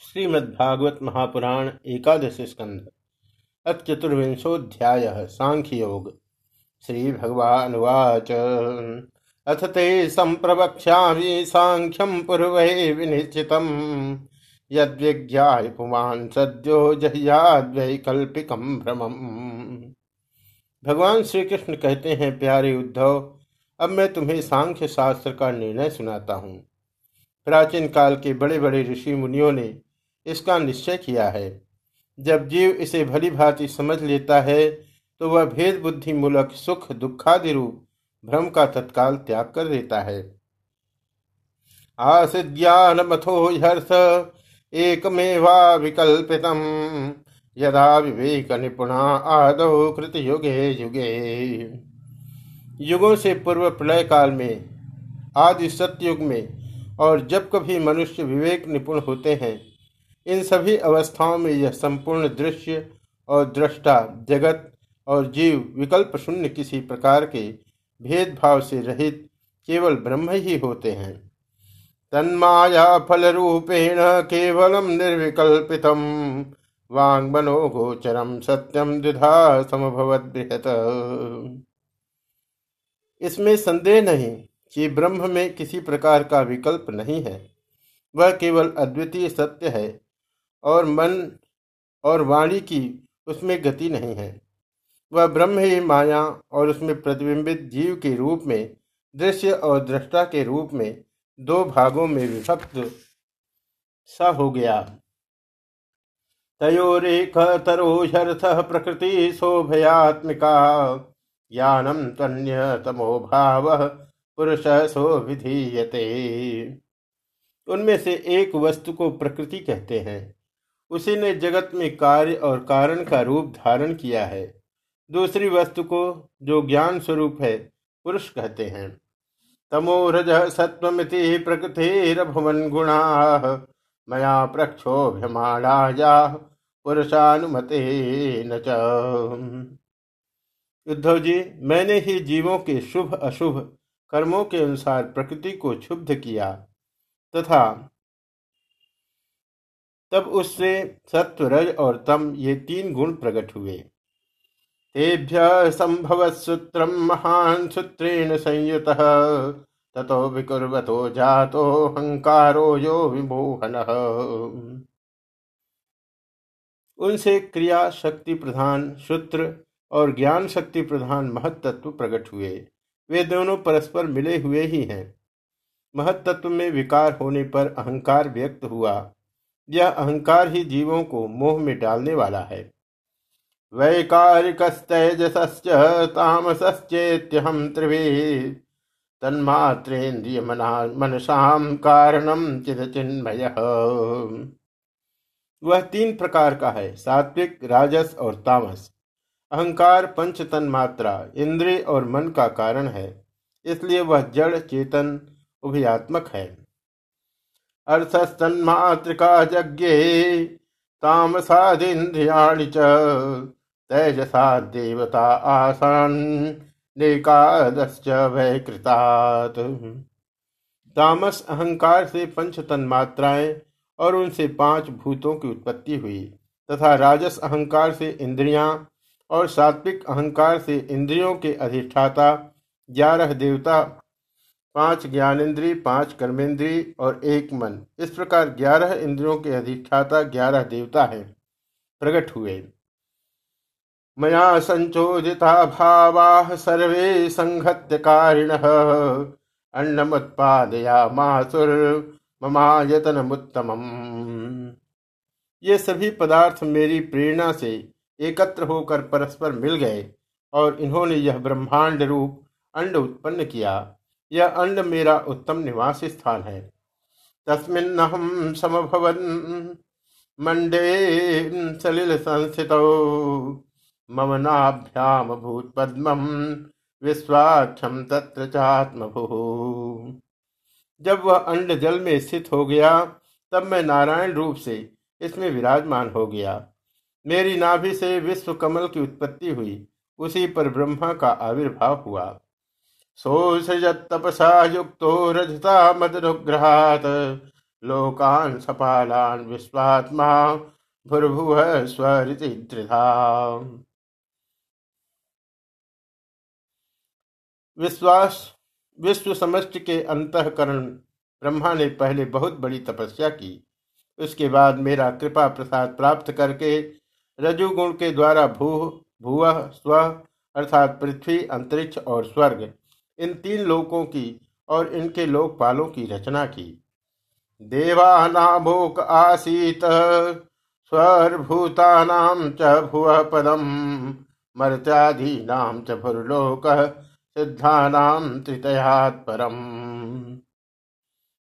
श्रीमद्भागवत महापुराण एकादश स्कंध अथ चतुर्विंशोध्याय सांख्य योग श्री भगवानुवाच अथ ते संप्रवक्ष्यामि सांख्यम पूर्वै विनिश्चितम। यद्विज्ञाय पुमान सद्यो जह्याद्वैकल्पिकम भ्रमम। भगवान श्री कृष्ण कहते हैं, प्यारे उद्धव, अब मैं तुम्हें सांख्य शास्त्र का निर्णय सुनाता हूँ। प्राचीन काल के बड़े बड़े ऋषि मुनियों ने इसका निश्चय किया है। जब जीव इसे भली भांति समझ लेता है तो वह भेद बुद्धि मूलक सुख दुखादि रूप भ्रम का तत्काल त्याग कर देता है। आस ज्ञान मथो हर्ष एकमेवा विकल्पितम। यदा विवेक निपुणा आदो कृत युगे युगे। युगों से पूर्व प्रलय काल में, आदि सत्युग में, और जब कभी मनुष्य विवेक निपुण होते हैं इन सभी अवस्थाओं में यह संपूर्ण दृश्य और दृष्टा, जगत और जीव विकल्प शून्य किसी प्रकार के भेदभाव से रहित केवल ब्रह्म ही होते हैं। तन्माया फल रूपेण केवलम निर्विकल्पितम वांग मनो गोचरम सत्यम द्विधा समभवत बृहत। इसमें संदेह नहीं कि ब्रह्म में किसी प्रकार का विकल्प नहीं है। वह केवल अद्वितीय सत्य है और मन और वाणी की उसमें गति नहीं है। वह ब्रह्म ही माया और उसमें प्रतिबिंबित जीव के रूप में, दृश्य और दृष्टा के रूप में दो भागों में विभक्त सा हो गया। तयोरेक तरोशर्थ प्रकृति शोभयात्मिका ज्ञानम तन्य तमो भाव पुरुष सो विधीयते। उनमें से एक वस्तु को प्रकृति कहते हैं। उसी ने जगत में कार्य और कारण का रूप धारण किया है। दूसरी वस्तु को जो ज्ञान स्वरूप है, पुरुष कहते हैं। तमो रज सत्वमिति प्रकृतिरभुवन गुणा, मया प्रक्षोभ्यमाणा पुरुषानुमते न उद्धव जी, मैंने ही जीवों के शुभ अशुभ कर्मों के अनुसार प्रकृति को क्षुब्ध किया, तथा तब उससे सत्व रज और तम ये तीन गुण प्रकट हुए। तेभ्य संभव सूत्र महान सूत्रेण संयुत, ततो विकुर्वतो जातो हंकारो यो विमोहन। उनसे क्रिया शक्ति प्रधान सूत्र और ज्ञान शक्ति प्रधान महत्त्व प्रकट हुए। वे दोनों परस्पर मिले हुए ही हैं। महत्त्व में विकार होने पर अहंकार व्यक्त हुआ। यह अहंकार ही जीवों को मोह में डालने वाला है। वैकारिकस्तजस तामसश्चेत्यहम त्रिवे तन्मात्रेन्द्रिय मनसाम कारणम चिन्मय वह तीन प्रकार का है, सात्विक, राजस और तामस। अहंकार, पंच तन मात्रा इंद्रिय और मन का कारण है, इसलिए वह जड़, चेतन, उभयात्मक है। अर्थस्तन्मातृका यज्ञे तामसादिन्द्रियाणि च तेजसा देवता आसान नेकादश्च वैकृतात्। तामस अहंकार से पंच तन्मात्राएँ और उनसे पाँच भूतों की उत्पत्ति हुई, तथा राजस अहंकार से इंद्रियाँ और सात्विक अहंकार से इंद्रियों के अधिष्ठाता, ग्यारह देवता पाँच ज्ञानेन्द्रीय, पाँच कर्मेंद्रीय और एक मन। इस प्रकार ग्यारह इंद्रियों के अधिष्ठाता ग्यारह देवता हैं। प्रकट हुए। मया संचोदिता भावा सर्वे संहत्य कारिण अन्नमुत्पादया मासुर ममायतनमुत्तम ये सभी पदार्थ मेरी प्रेरणा से एकत्र होकर परस्पर मिल गए और इन्होंने यह ब्रह्मांड रूप अंड उत्पन्न किया। यह अंड मेरा उत्तम निवास स्थान है। तस्मिन्नहम समभवन मंडे सलिल संस्थित। मम नाभ्याम भूत पद्म विश्वाक्षम तत्र चात्मभु। जब वह अंड जल में स्थित हो गया, तब मैं नारायण रूप से इसमें विराजमान हो गया। मेरी नाभि से विश्व कमल की उत्पत्ति हुई, उसी पर ब्रह्मा का आविर्भाव हुआ। सोसृजत्तपसा युक्तो रजता मदनुग्रहात् लोकान् सपालान् विश्वात्मा भुर्भुव स्वरिति त्रिधा। विश्वास विश्व समष्टि के अंतकरण ब्रह्मा ने पहले बहुत बड़ी तपस्या की। उसके बाद मेरा कृपा प्रसाद प्राप्त करके रजुगुण के द्वारा भू, भूव, स्व अर्थात पृथ्वी, अंतरिक्ष और स्वर्ग इन तीन लोकों की और इनके लोकपालों की रचना की। देवानाभोक आसीत स्वर्भूतानाम च भुव पदम मर्त्यादीनाम च भुर्लोक सिद्धानाम तृतयात परम।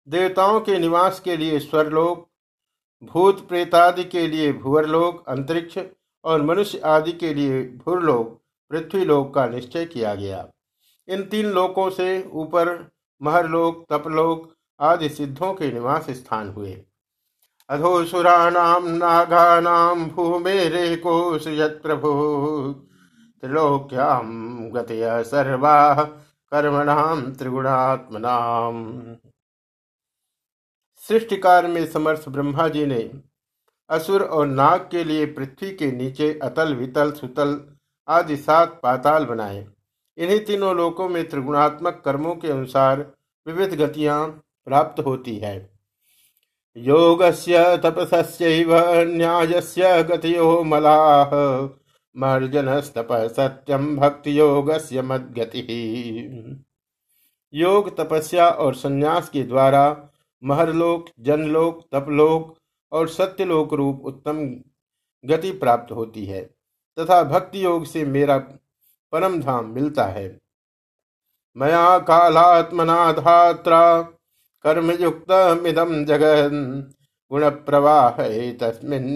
देवताओं के निवास के लिए स्वरलोक, भूत प्रेतादि के लिए भुवरलोक अंतरिक्ष और मनुष्य आदि के लिए भूरलोक, पृथ्वीलोक का निश्चय किया गया। इन तीन लोकों से ऊपर महरलोक, तपलोक आदि सिद्धों के निवास स्थान हुए। अधोसुराणाम नागानाम भूमेरे को सृजत प्रभु त्रिलोक्याम गतय सर्वा कर्मणाम त्रिगुणात्मनाम सृष्टिकार में समर्थ ब्रह्मा जी ने असुर और नाग के लिए पृथ्वी के नीचे अतल वितल सुतल आदि सात पाताल बनाए। इन्हीं तीनों लोकों में त्रिगुणात्मक कर्मों के अनुसार विविध गतियाँ प्राप्त होती है। योगस्य तपसस्यैव न्यायस्य मलाह मर्जनस्तप सत्यम भक्ति योगस्य मद्गति। योग, तपस्या और संन्यास के द्वारा महरलोक, जनलोक, तपलोक और सत्यलोक रूप उत्तम गति प्राप्त होती है, तथा भक्ति योग से मेरा परम धाम मिलता है। मया कालात्मना धात्रा कर्मयुक्त मिदम जगन गुण प्रवाह तस्मिन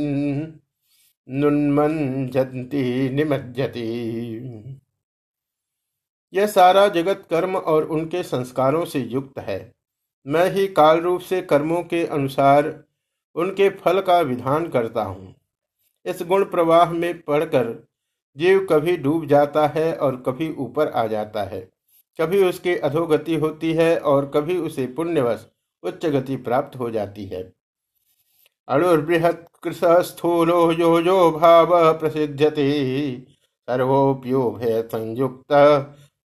निमज्जती। यह सारा जगत कर्म और उनके संस्कारों से युक्त है। मैं ही काल रूप से कर्मों के अनुसार उनके फल का विधान करता हूँ। इस गुण प्रवाह में पढ़कर जीव कभी डूब जाता है और कभी ऊपर आ जाता है। कभी उसकी अधोगति होती है और कभी उसे पुण्यवश उच्च गति प्राप्त हो जाती है। अणुर्बृहत स्थूलो यो यो भाव प्रसिद्ध्यते। सर्वोप्यो भय संयुक्त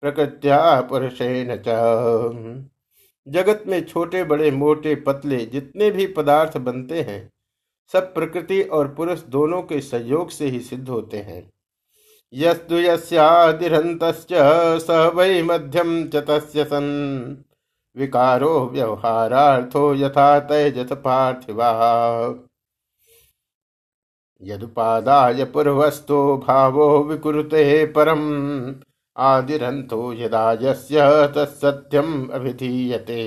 प्रकृत्या पुरुषेन जगत में छोटे बड़े मोटे पतले जितने भी पदार्थ बनते हैं, सब प्रकृति और पुरुष दोनों के सहयोग से ही सिद्ध होते हैं। यस्तु यस्यादिरंत स वै मध्यम च तस्य सन्। विकारो व्यवहारार्थो यथा तैजथ पार्थिवा। यदुपादाय पूर्वस्थो भावो विकुरुते परम। आदिरंतो यदा यस्य अभिधीयते।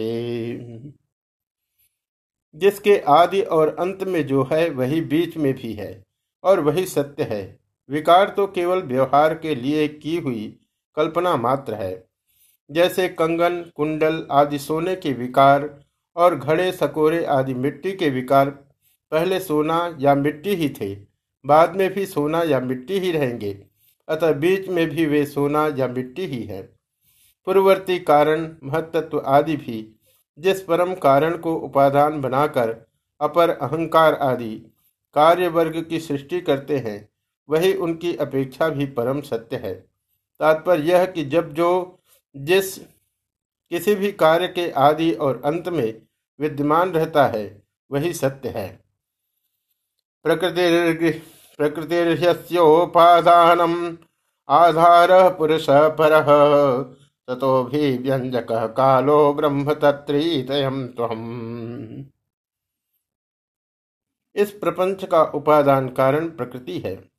जिसके आदि और अंत में जो है, वही बीच में भी है और वही सत्य है। विकार तो केवल व्यवहार के लिए की हुई कल्पना मात्र है। जैसे कंगन, कुंडल आदि सोने के विकार और घड़े, सकोरे आदि मिट्टी के विकार पहले सोना या मिट्टी ही थे, बाद में भी सोना या मिट्टी ही रहेंगे, अतः बीच में भी वे सोना या मिट्टी ही है। पूर्ववर्ती कारण, महत्त्व आदि भी, जिस परम कारण को उपादान बनाकर अपर अहंकार आदि कार्य वर्ग की सृष्टि करते हैं वही उनकी अपेक्षा भी परम सत्य है। तात्पर्य यह कि जब जो जिस किसी भी कार्य के आदि और अंत में विद्यमान रहता है, वही सत्य है। प्रकृति प्रकृतिर्योपादान आधार पुरुष पर, ततो भी व्यंजक कालो ब्रह्म तत्म इस प्रपंच का उपादान कारण प्रकृति है।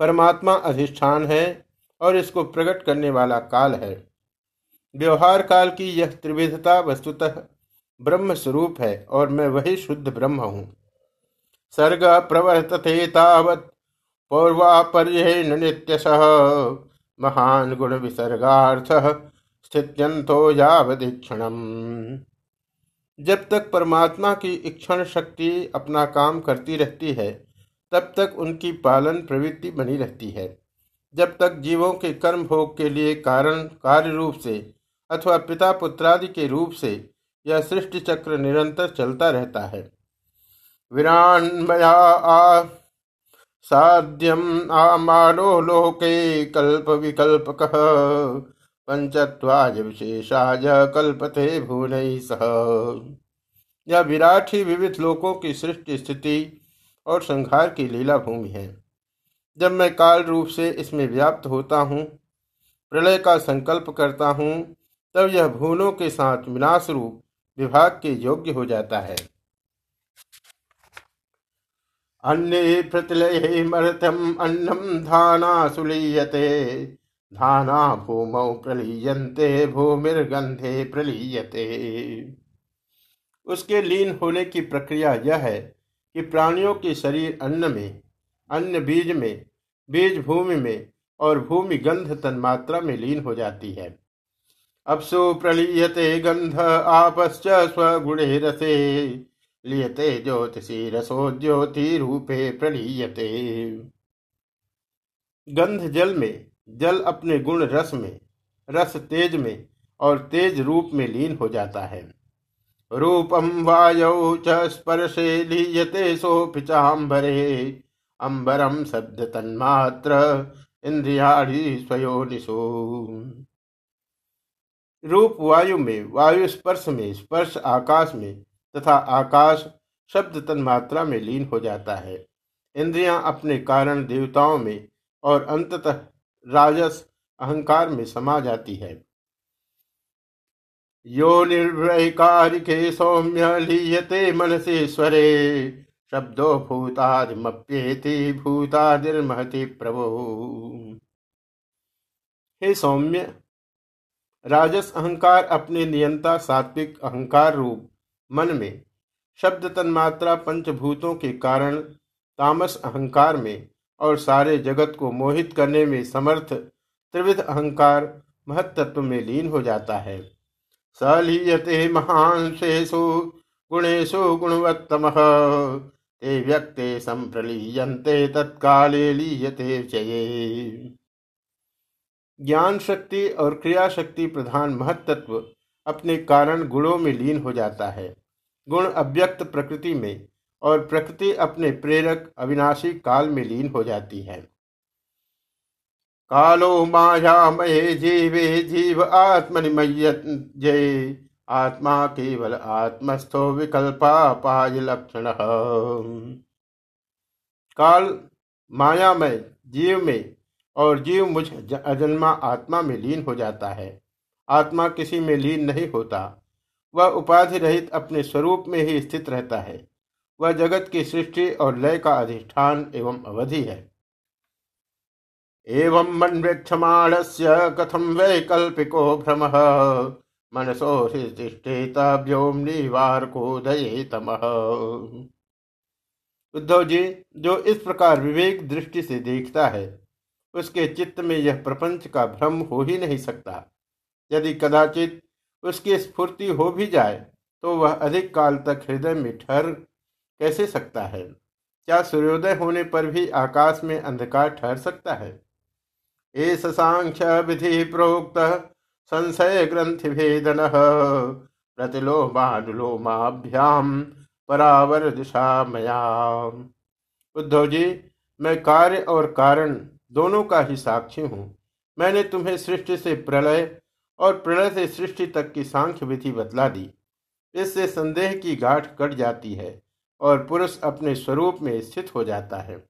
परमात्मा अधिष्ठान है और इसको प्रकट करने वाला काल है। व्यवहार काल की यह त्रिविधता वस्तुतः ब्रह्म स्वरूप है और मैं वही शुद्ध ब्रह्म हूँ। सर्ग प्रवर्तते तावत पौर्वापर्यन नित्यश, महान गुण विसर्गार्थ स्थित्यंतो यावदीक्षणम जब तक परमात्मा की इक्षण शक्ति अपना काम करती रहती है तब तक उनकी पालन प्रवृत्ति बनी रहती है। जब तक जीवों के कर्म भोग के लिए कारण कार्य रूप से अथवा पिता पुत्रादि के रूप से यह सृष्टि चक्र निरंतर चलता रहता है। विरान्मया आ साध्यम आमानो लोके कल्प विकल्प कह पंचत्वाज विशेषाज कल्प कल्पते भुवन सह। यह विराट ही विविध लोकों की सृष्टि स्थिति और संहार की लीला भूमि है। जब मैं काल रूप से इसमें व्याप्त होता हूँ, प्रलय का संकल्प करता हूँ, तब यह भूनों के साथ विनाश रूप विभाग के योग्य हो जाता है। अन्य प्रतिलय मर्थम अन्नम धाना सुलीयते धाना भूमौ प्रलीयते भूमिर्गंधे प्रलीयते। उसके लीन होने की प्रक्रिया यह है कि प्राणियों के शरीर अन्न में, अन्न बीज में, बीज भूमि में और भूमि गंध तन्मात्रा में लीन हो जाती है। अपसु प्रलीयते गंध आपश्च स्वगुणे रसे लियते ज्योतिषी रसो ज्योति रूपे प्रलीयते। गंध जल में, जल अपने गुण रस में, रस तेज में और तेज रूप में लीन हो जाता है। रूपम वायौ च स्पर्शे लीयते सोऽपि चाम्बरे। अम्बरम शब्द तन्मात्र इंद्रियाणी स्वयोनिषु रूप वायु में, वायु स्पर्श में, स्पर्श आकाश में तथा आकाश शब्द तन्मात्रा में लीन हो जाता है। इंद्रियाँ अपने कारण देवताओं में और अंततः राजस अहंकार में समा जाती है। यो निर्वैकारिके सौम्य लीयते मनसेश्वरे शब्दो भूतादिमप्येति भूतादिर्महति प्रभो। हे सौम्य, राजस अहंकार अपने नियंता सात्विक अहंकार रूप मन में शब्द तन्मात्रा पंचभूतों के कारण तामस अहंकार में और सारे जगत को मोहित करने में समर्थ त्रिविध अहंकार महत्त्व में लीन हो जाता है। सलीयते महांशेषु गुणेशु गुणवत्तम। ते व्यक्ते संप्रलीयन्ते, तत्काले लीयते चये ज्ञान शक्ति और क्रिया शक्ति प्रधान महत्त्व अपने कारण गुणों में लीन हो जाता है। गुण अव्यक्त प्रकृति में और प्रकृति अपने प्रेरक अविनाशी काल में लीन हो जाती है। कालो माया मायामये जीवे जीव आत्मनिमय जय आत्मा केवल आत्मस्थो विकल्पापाय लक्षण। काल माया मायामय जीव में और जीव मुझ अजन्मा आत्मा में लीन हो जाता है। आत्मा किसी में लीन नहीं होता। वह उपाधि रहित अपने स्वरूप में ही स्थित रहता है। वह जगत की सृष्टि और लय का अधिष्ठान एवं अवधि है। एवं मन्वेक्षमाणस्य कथम वैकल्पिको भ्रम? मनसो हृष्टेत व्योमनिवारकोदये तमः उद्धव जी, जो इस प्रकार विवेक दृष्टि से देखता है, उसके चित्त में यह प्रपंच का भ्रम हो ही नहीं सकता। यदि कदाचित उसकी स्फूर्ति हो भी जाए तो वह अधिक काल तक हृदय में ठहर कैसे सकता है? क्या सूर्योदय होने पर भी आकाश में अंधकार ठहर सकता है? एस सांख्य विधि प्रोक्त। संशय ग्रंथि भेदन। प्रतिलोमानुलोमाभ्याम परावर दिशा मया। उद्धव जी, मैं कार्य और कारण दोनों का ही साक्षी हूँ। मैंने तुम्हें सृष्टि से प्रलय और प्रलय से सृष्टि तक की सांख्य विधि बतला दी। इससे संदेह की गांठ कट जाती है और पुरुष अपने स्वरूप में स्थित हो जाता है।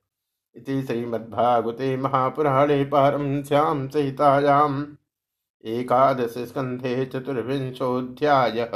इति श्रीमद्भागवते महापुराणे पारमश्यां सहितायाम् एकादशस्कन्धे चतुर्विंशोऽध्यायः।